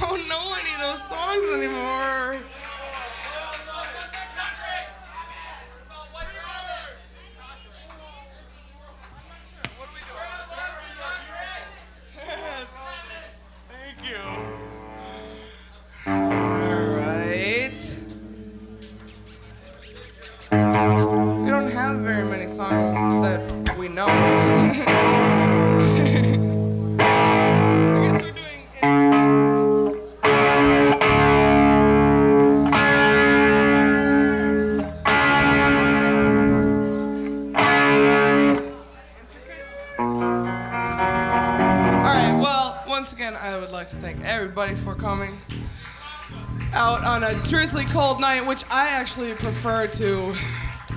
don't know any of those songs anymore. Thank you. All right. We don't have very many songs that we know. once again, I would like to thank everybody for coming out on a drizzly cold night, which I actually prefer to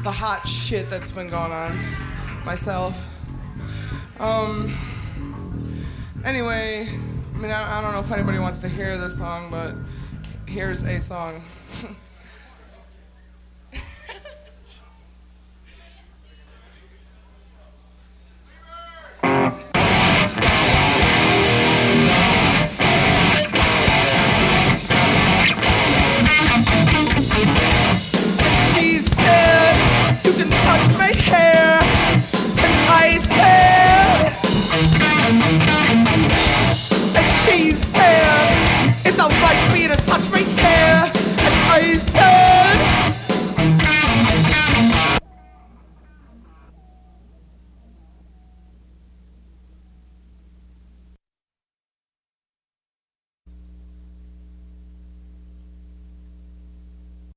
the hot shit that's been going on myself. Um, anyway, I mean, I, I don't know if anybody wants to hear this song, but here's a song. care.